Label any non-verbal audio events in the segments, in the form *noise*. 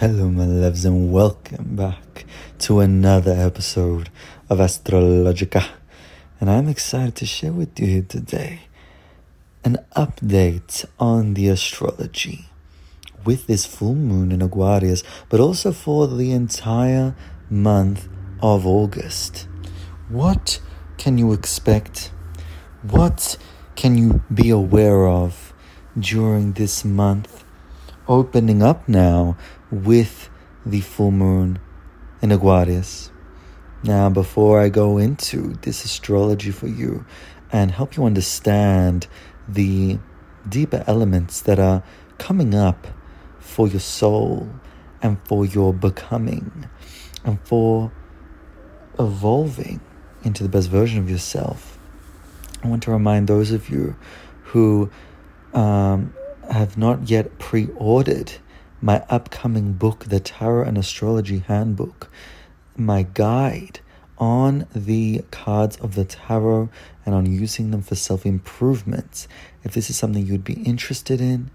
Hello, my loves, and welcome back to another episode of Astrologica. And I'm excited to share with you here today an update on the astrology with this full moon in Aquarius, but also for the entire month of August. What can you expect? What can you be aware of during this month? Opening up now with the full moon in Aquarius. Now, before I go into this astrology for you and help you understand the deeper elements that are coming up for your soul and for your becoming and for evolving into the best version of yourself, I want to remind those of you who um, have not yet pre ordered my upcoming book, The Tarot and Astrology Handbook, my guide on the cards of the tarot and on using them for self improvement. If this is something you'd be interested in,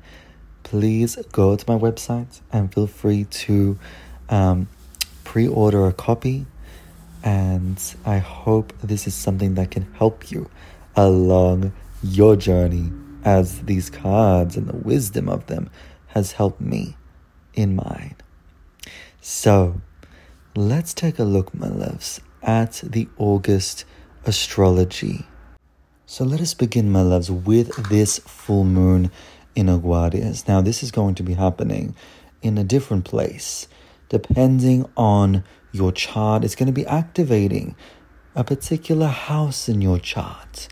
please go to my website and feel free to um, pre order a copy. And I hope this is something that can help you along your journey as these cards and the wisdom of them has helped me in mind. So, let's take a look, my loves, at the August astrology. So, let us begin, my loves, with this full moon in Aquarius. Now, this is going to be happening in a different place depending on your chart. It's going to be activating a particular house in your chart.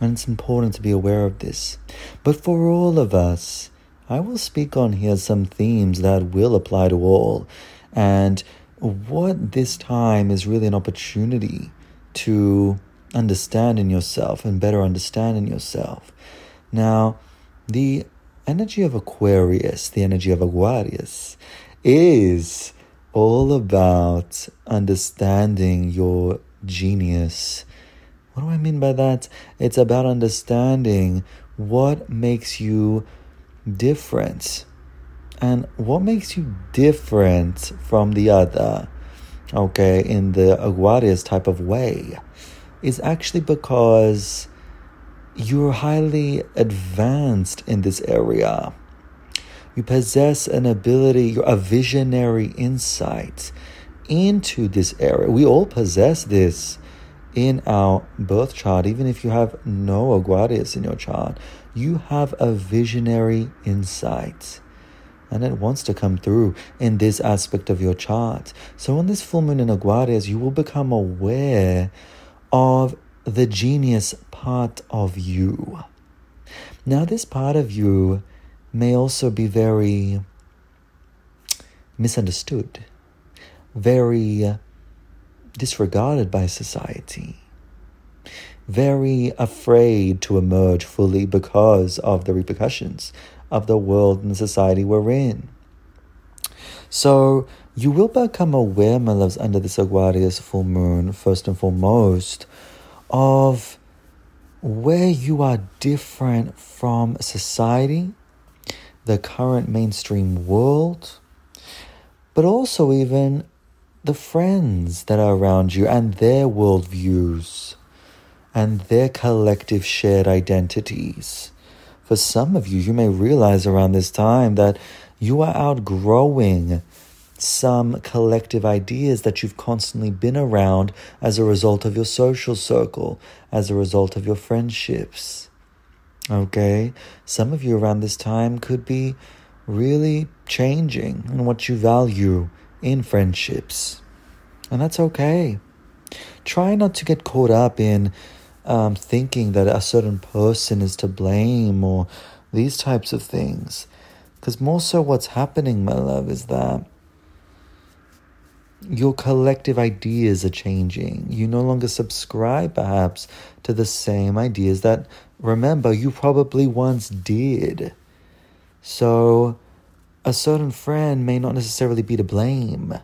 And it's important to be aware of this. But for all of us, I will speak on here some themes that will apply to all. And what this time is really an opportunity to understand in yourself and better understand in yourself. Now, the energy of Aquarius, the energy of Aquarius, is all about understanding your genius. What do I mean by that? It's about understanding what makes you different. And what makes you different from the other, okay, in the Aquarius type of way, is actually because you're highly advanced in this area. You possess an ability, a visionary insight into this area. We all possess this in our birth chart, even if you have no Aquarius in your chart you have a visionary insight and it wants to come through in this aspect of your chart. So, on this full moon in Aquarius, you will become aware of the genius part of you. Now, this part of you may also be very misunderstood, very disregarded by society very afraid to emerge fully because of the repercussions of the world and the society we're in. So you will become aware, my loves, under this Aquarius full moon, first and foremost, of where you are different from society, the current mainstream world, but also even the friends that are around you and their worldviews and their collective shared identities. For some of you, you may realize around this time that you are outgrowing some collective ideas that you've constantly been around as a result of your social circle, as a result of your friendships. Okay? Some of you around this time could be really changing in what you value in friendships. And that's okay. Try not to get caught up in um, thinking that a certain person is to blame or these types of things. Because more so, what's happening, my love, is that your collective ideas are changing. You no longer subscribe, perhaps, to the same ideas that, remember, you probably once did. So, a certain friend may not necessarily be to blame.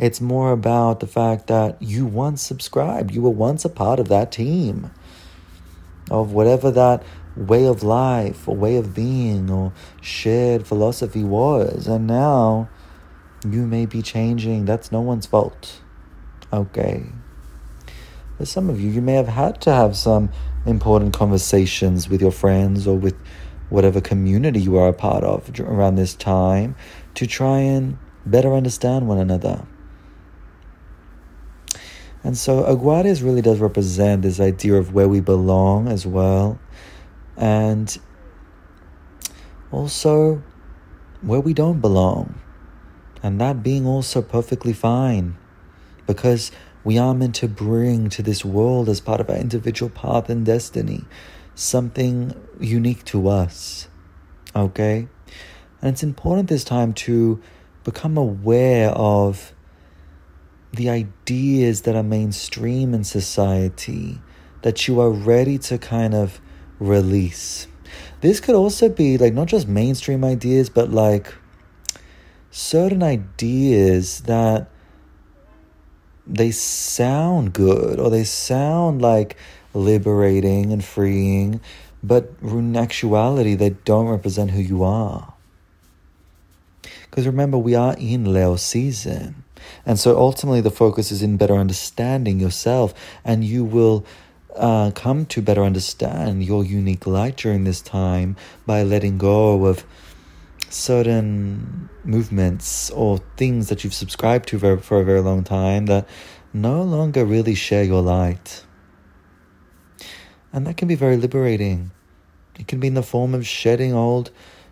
It's more about the fact that you once subscribed, you were once a part of that team, of whatever that way of life or way of being or shared philosophy was. And now You may be changing. That's no one's fault. Okay. For some of you, you may have had to have some important conversations with your friends or with whatever community you are a part of around this time to try and better understand one another. And so Aquarius really does represent this idea of where we belong as well. And also where we don't belong. And that being also perfectly fine. Because we are meant to bring to this world as part of our individual path and destiny something unique to us. Okay? And it's important this time to become aware of the ideas that are mainstream in society that you are ready to kind of release. This could also be like not just mainstream ideas, but like certain ideas that they sound good or they sound like liberating and freeing, but in actuality, they don't represent who you are. Because remember, we are in Leo season. And so ultimately, the focus is in better understanding yourself, and you will uh, come to better understand your unique light during this time by letting go of certain movements or things that you've subscribed to for, for a very long time that no longer really share your light. And that can be very liberating. It can be in the form of shedding old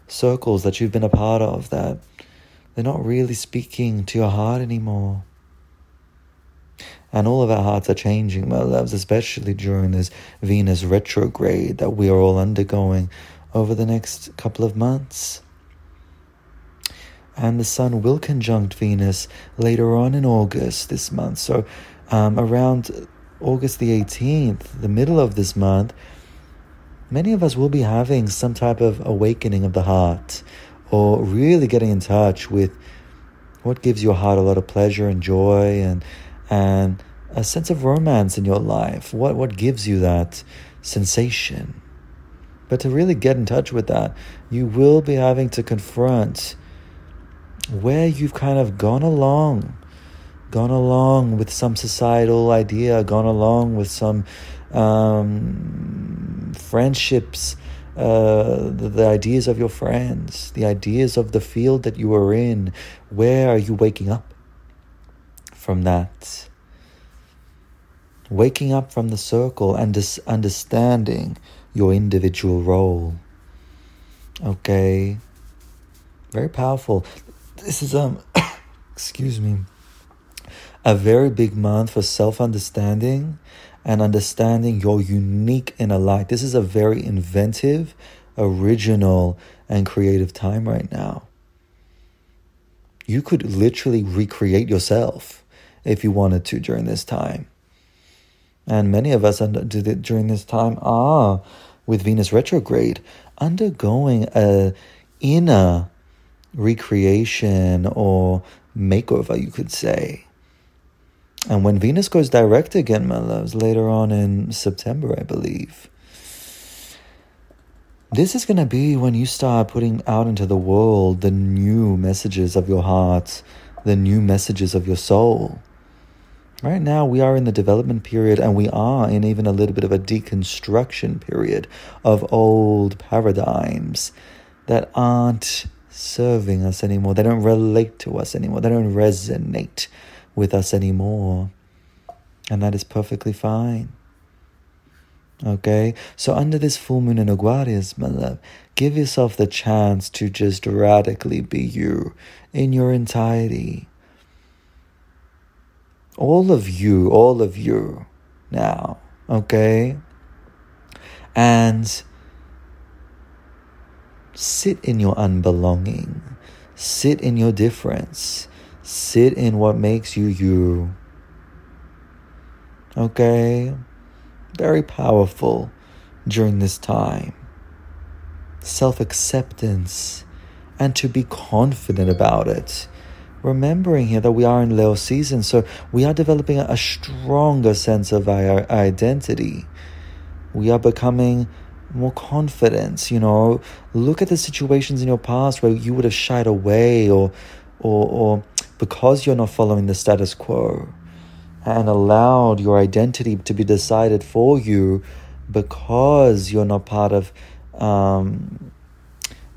circles that you've been a part of that they're not really speaking to your heart anymore. And all of our hearts are changing, my loves, especially during this Venus retrograde that we are all undergoing over the next couple of months. And the Sun will conjunct Venus later on in August this month. So, um, around August the 18th, the middle of this month, many of us will be having some type of awakening of the heart or really getting in touch with what gives your heart a lot of pleasure and joy and and a sense of romance in your life. What what gives you that sensation? But to really get in touch with that, you will be having to confront where you've kind of gone along, gone along with some societal idea, gone along with some um, friendships uh, the, ideas of your friends, the ideas of the field that you are in. Where are you waking up from that? Waking up from the circle and dis- understanding your individual role. Okay. Very powerful. This is um *coughs* excuse me. A very big month for self-understanding and understanding your unique inner light. This is a very inventive, original, and creative time right now. You could literally recreate yourself if you wanted to during this time. And many of us under, during this time are, with Venus retrograde, undergoing a inner recreation or makeover, you could say. And when Venus goes direct again, my loves, later on in September, I believe, this is going to be when you start putting out into the world the new messages of your heart, the new messages of your soul. Right now, we are in the development period and we are in even a little bit of a deconstruction period of old paradigms that aren't serving us anymore. They don't relate to us anymore. They don't resonate with us anymore. And that is perfectly fine. Okay? So, under this full moon in Aquarius, my love, give yourself the chance to just radically be you in your entirety. All of you, all of you now. Okay? And sit in your unbelonging, sit in your difference Sit in what makes you you. Okay? Very powerful during this time. Self acceptance and to be confident about it. Remembering here that we are in Leo season, so we are developing a stronger sense of our identity. We are becoming more confident, you know. Look at the situations in your past where you would have shied away or or, or because you're not following the status quo and allowed your identity to be decided for you because you're not part of um,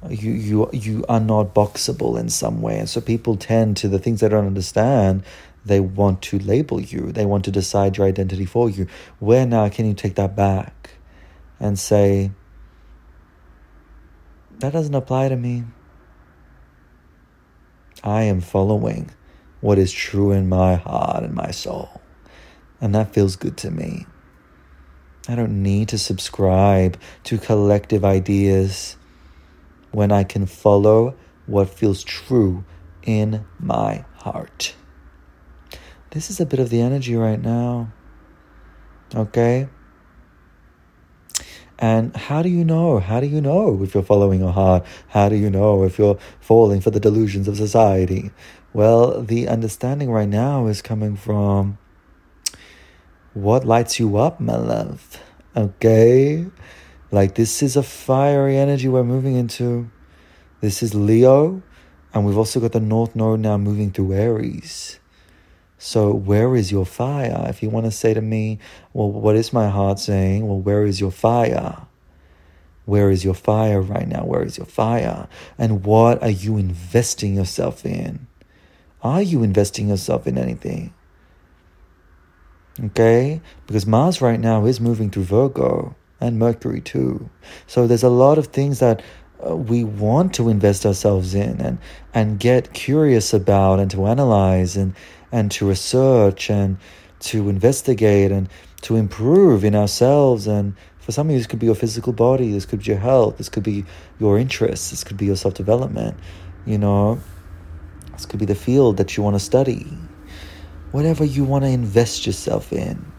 you you you are not boxable in some way. And so people tend to the things they don't understand they want to label you. They want to decide your identity for you. Where now can you take that back and say that doesn't apply to me i am following what is true in my heart and my soul and that feels good to me i don't need to subscribe to collective ideas when I can follow what feels true in my heart. This is a bit of the energy right now. Okay? And how do you know? How do you know if you're following your heart? How do you know if you're falling for the delusions of society? Well, the understanding right now is coming from what lights you up, my love. Okay? Like this is a fiery energy we're moving into. This is Leo, and we've also got the North Node now moving through Aries. So, where is your fire? If you want to say to me, well, what is my heart saying? Well, where is your fire? Where is your fire right now? Where is your fire? And what are you investing yourself in? Are you investing yourself in anything? Okay? Because Mars right now is moving through Virgo and Mercury too. So there's a lot of things that uh, we want to invest ourselves in and and get curious about and to analyze and and to research and to investigate and to improve in ourselves and for some of you this could be your physical body this could be your health this could be your interests this could be your self-development you know this could be the field that you want to study whatever you want to invest yourself in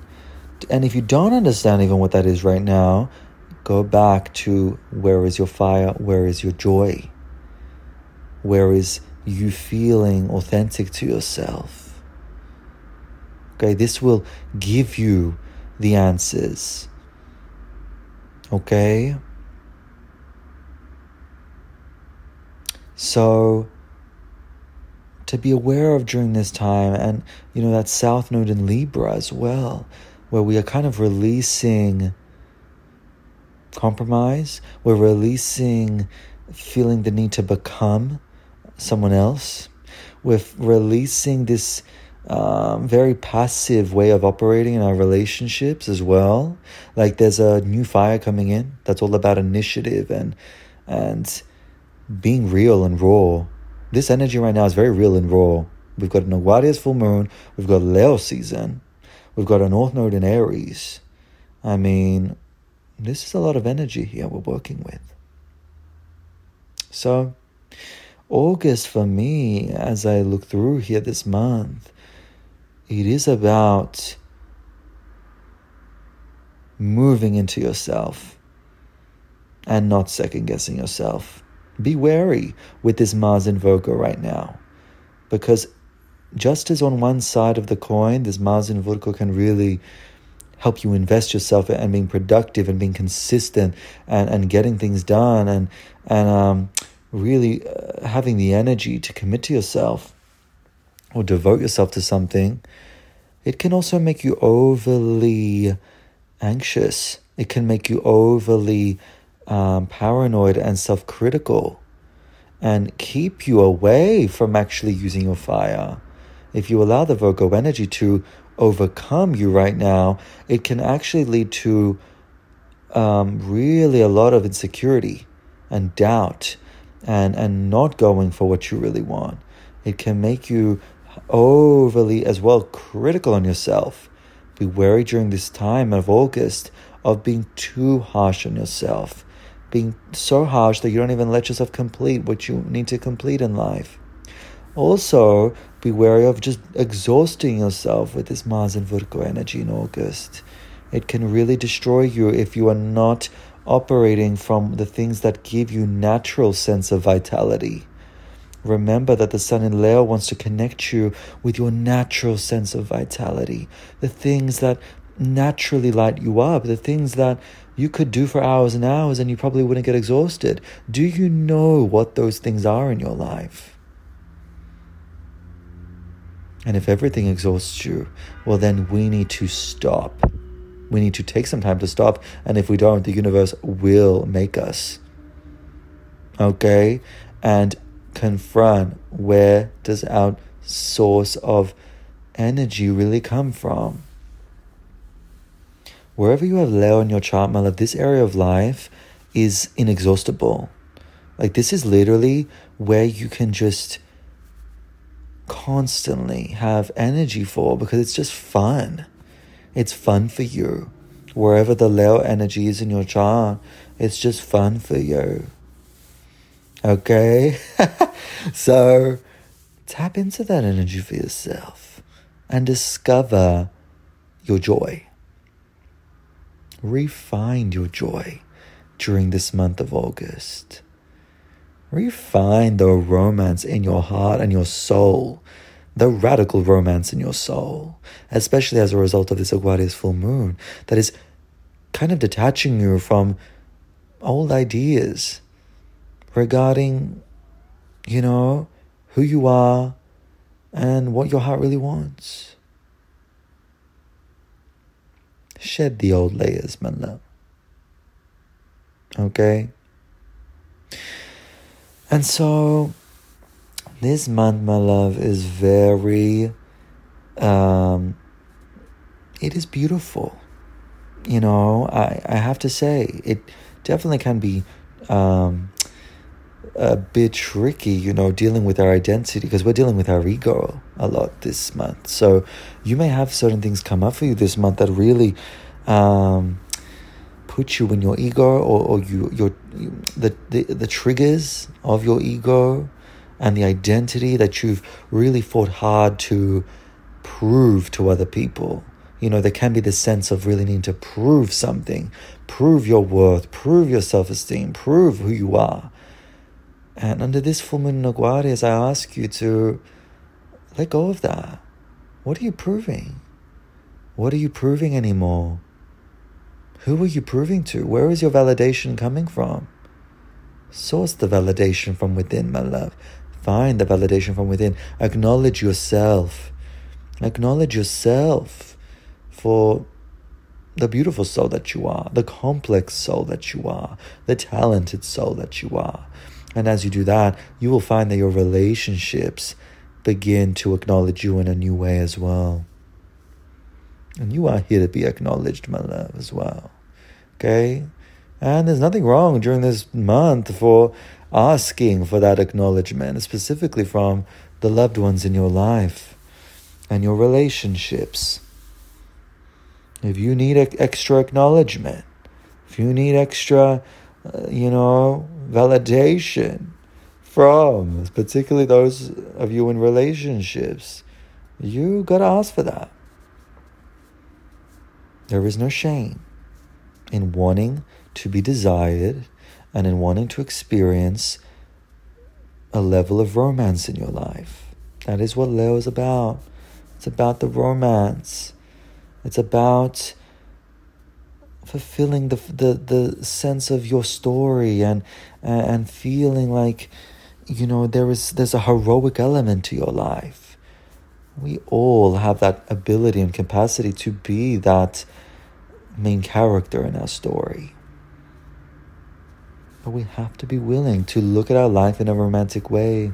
and if you don't understand even what that is right now, go back to where is your fire? Where is your joy? Where is you feeling authentic to yourself? Okay, this will give you the answers. Okay? So, to be aware of during this time, and you know, that South Node in Libra as well where we are kind of releasing compromise, we're releasing feeling the need to become someone else, we're releasing this um, very passive way of operating in our relationships as well. Like there's a new fire coming in that's all about initiative and and being real and raw. This energy right now is very real and raw. We've got an Aquarius full moon, we've got Leo season, We've got a North Node in Aries. I mean, this is a lot of energy here we're working with. So, August for me, as I look through here this month, it is about moving into yourself and not second guessing yourself. Be wary with this Mars in Virgo right now because just as on one side of the coin, this Mars in Virgo can really help you invest yourself and being productive and being consistent and, and getting things done and and um, really uh, having the energy to commit to yourself or devote yourself to something, it can also make you overly anxious. It can make you overly um, paranoid and self critical and keep you away from actually using your fire if you allow the Virgo energy to overcome you right now, it can actually lead to um, really a lot of insecurity and doubt and, and not going for what you really want. It can make you overly, as well, critical on yourself. Be wary during this time of August of being too harsh on yourself, being so harsh that you don't even let yourself complete what you need to complete in life. Also, be wary of just exhausting yourself with this Mars and Virgo energy in August. It can really destroy you if you are not operating from the things that give you natural sense of vitality. Remember that the Sun in Leo wants to connect you with your natural sense of vitality, the things that naturally light you up, the things that you could do for hours and hours and you probably wouldn't get exhausted. Do you know what those things are in your life? And if everything exhausts you, well, then we need to stop. We need to take some time to stop. And if we don't, the universe will make us. Okay? And confront where does our source of energy really come from? Wherever you have Leo in your chart, my love, this area of life is inexhaustible. Like, this is literally where you can just constantly have energy for because it's just fun. It's fun for you. Wherever the Leo energy is in your chart, it's just fun for you. Okay? *laughs* so tap into that energy for yourself and discover your joy. Refine your joy during this month of August. Refine the romance in your heart and your soul, the radical romance in your soul, especially as a result of this Aquarius full moon that is kind of detaching you from old ideas regarding, you know, who you are and what your heart really wants. Shed the old layers, my love. Okay? And so this month, my love, is very, um, it is beautiful. You know, I, I have to say, it definitely can be um, a bit tricky, you know, dealing with our identity because we're dealing with our ego a lot this month. So you may have certain things come up for you this month that really um, put you in your ego or, or you your the, the the triggers of your ego and the identity that you've really fought hard to prove to other people. You know, there can be this sense of really needing to prove something, prove your worth, prove your self esteem, prove who you are. And under this full moon in Aquarius, I ask you to let go of that. What are you proving? What are you proving anymore? Who are you proving to? Where is your validation coming from? Source the validation from within, my love. Find the validation from within. Acknowledge yourself. Acknowledge yourself for the beautiful soul that you are, the complex soul that you are, the talented soul that you are. And as you do that, you will find that your relationships begin to acknowledge you in a new way as well. And you are here to be acknowledged, my love, as well. Okay? And there's nothing wrong during this month for asking for that acknowledgement, specifically from the loved ones in your life and your relationships. If you need extra acknowledgement, if you need extra, uh, you know, validation from, particularly those of you in relationships, you got to ask for that. There is no shame in wanting to be desired and in wanting to experience a level of romance in your life. That is what Leo is about. It's about the romance. It's about fulfilling the the the sense of your story and and feeling like you know there is there's a heroic element to your life. We all have that ability and capacity to be that main character in our story. But we have to be willing to look at our life in a romantic way.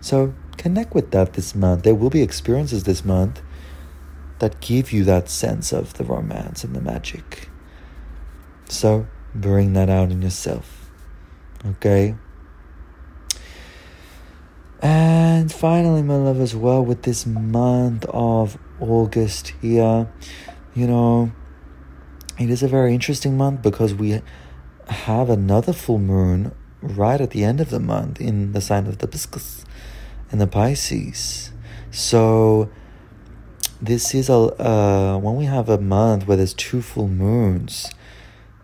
So connect with that this month. There will be experiences this month that give you that sense of the romance and the magic. So bring that out in yourself. Okay? And finally, my love, as well, with this month of August here, you know, it is a very interesting month because we have another full moon right at the end of the month in the sign of the Pisces in the Pisces. So this is a uh, when we have a month where there's two full moons,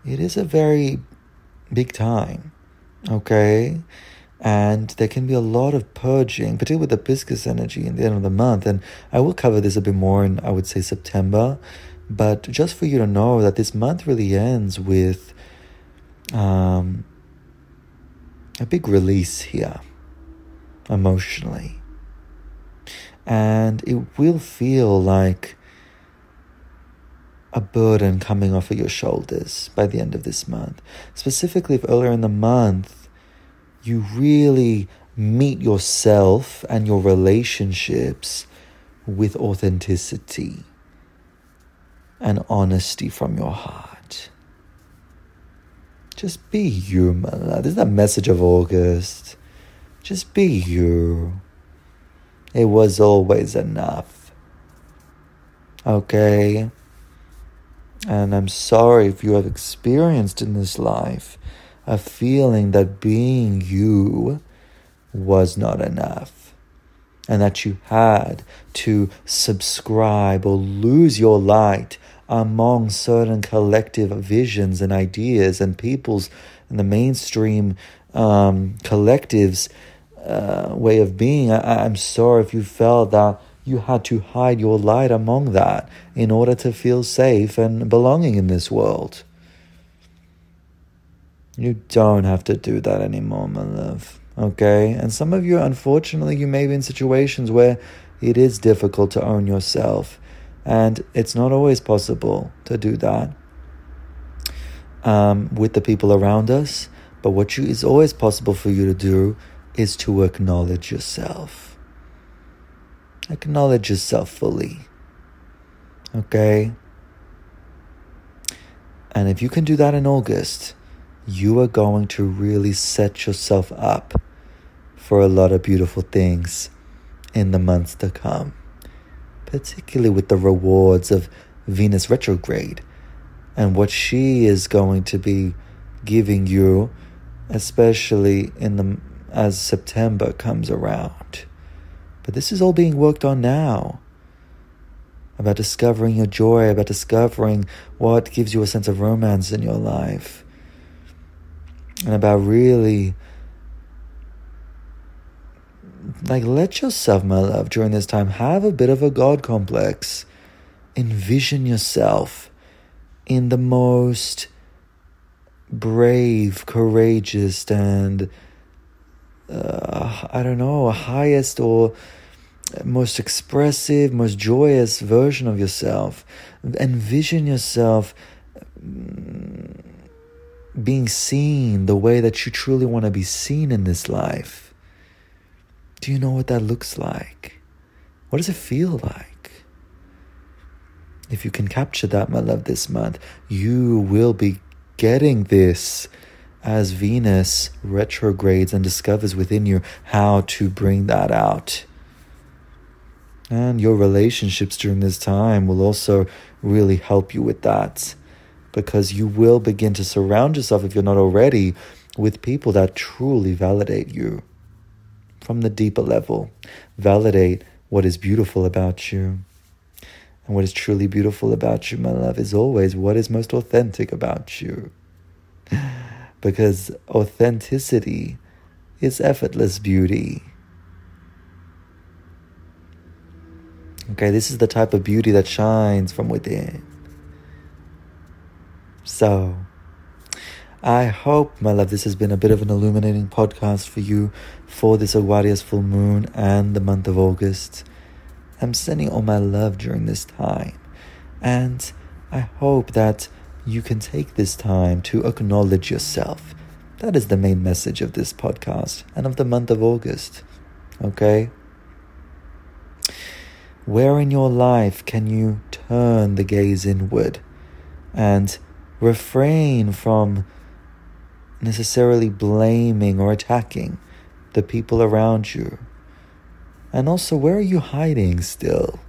it is a very big time. Okay. And there can be a lot of purging, particularly with the Pisces energy in the end of the month. And I will cover this a bit more in, I would say, September but just for you to know that this month really ends with um, a big release here, emotionally. And it will feel like a burden coming off of your shoulders by the end of this month. Specifically, if earlier in the month you really meet yourself and your relationships with authenticity and honesty from your heart. Just be you, my love. This is the message of August. Just be you. It was always enough. Okay? And I'm sorry if you have experienced in this life a feeling that being you was not enough and that you had to subscribe or lose your light among certain collective visions and ideas and people's in the mainstream um, collectives uh, way of being. I, I'm sorry if you felt that you had to hide your light among that in order to feel safe and belonging in this world. You don't have to do that anymore, my love. Okay? And some of you, unfortunately, you may be in situations where it is difficult to own yourself. And it's not always possible to do that um, with the people around us. But what you, is always possible for you to do is to acknowledge yourself Acknowledge yourself fully. Okay? And if you can do that in August, you are going to really set yourself up for a lot of beautiful things in the months to come, particularly with the rewards of Venus retrograde and what she is going to be giving you, especially in the as September comes around. But this is all being worked on now. About discovering your joy, about discovering what gives you a sense of romance in your life. And about really, like, let yourself, my love, during this time, have a bit of a God complex. Envision yourself in the most brave, courageous, and uh, I don't know, highest or most expressive, most joyous version of yourself. Envision yourself mm, being seen the way that you truly want to be seen in this life. Do you know what that looks like? What does it feel like? If you can capture that, my love, this month, you will be getting this as Venus retrogrades and discovers within you how to bring that out. And your relationships during this time will also really help you with that because you will begin to surround yourself, if you're not already, with people that truly validate you from the deeper level. Validate what is beautiful about you. And what is truly beautiful about you, my love, is always what is most authentic about you because authenticity is effortless beauty. Okay, this is the type of beauty that shines from within. So, I hope, my love, this has been a bit of an illuminating podcast for you for this Aquarius full moon and the month of August. I'm sending all my love during this time. And I hope that you can take this time to acknowledge yourself. That is the main message of this podcast and of the month of August. Okay? Where in your life can you turn the gaze inward and refrain from necessarily blaming or attacking the people around you? And also, where are you hiding still?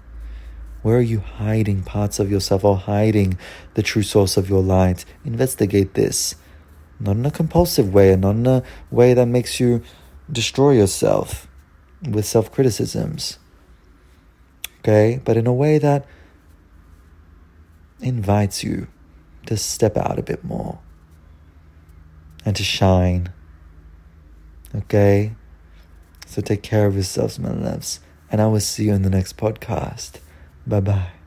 Where are you hiding parts of yourself or hiding the true source of your light? Investigate this. Not in a compulsive way and not in a way that makes you destroy yourself with self criticisms. Okay? But in a way that invites you to step out a bit more and to shine. Okay? So take care of yourselves, my loves. And I will see you in the next podcast. 拜拜。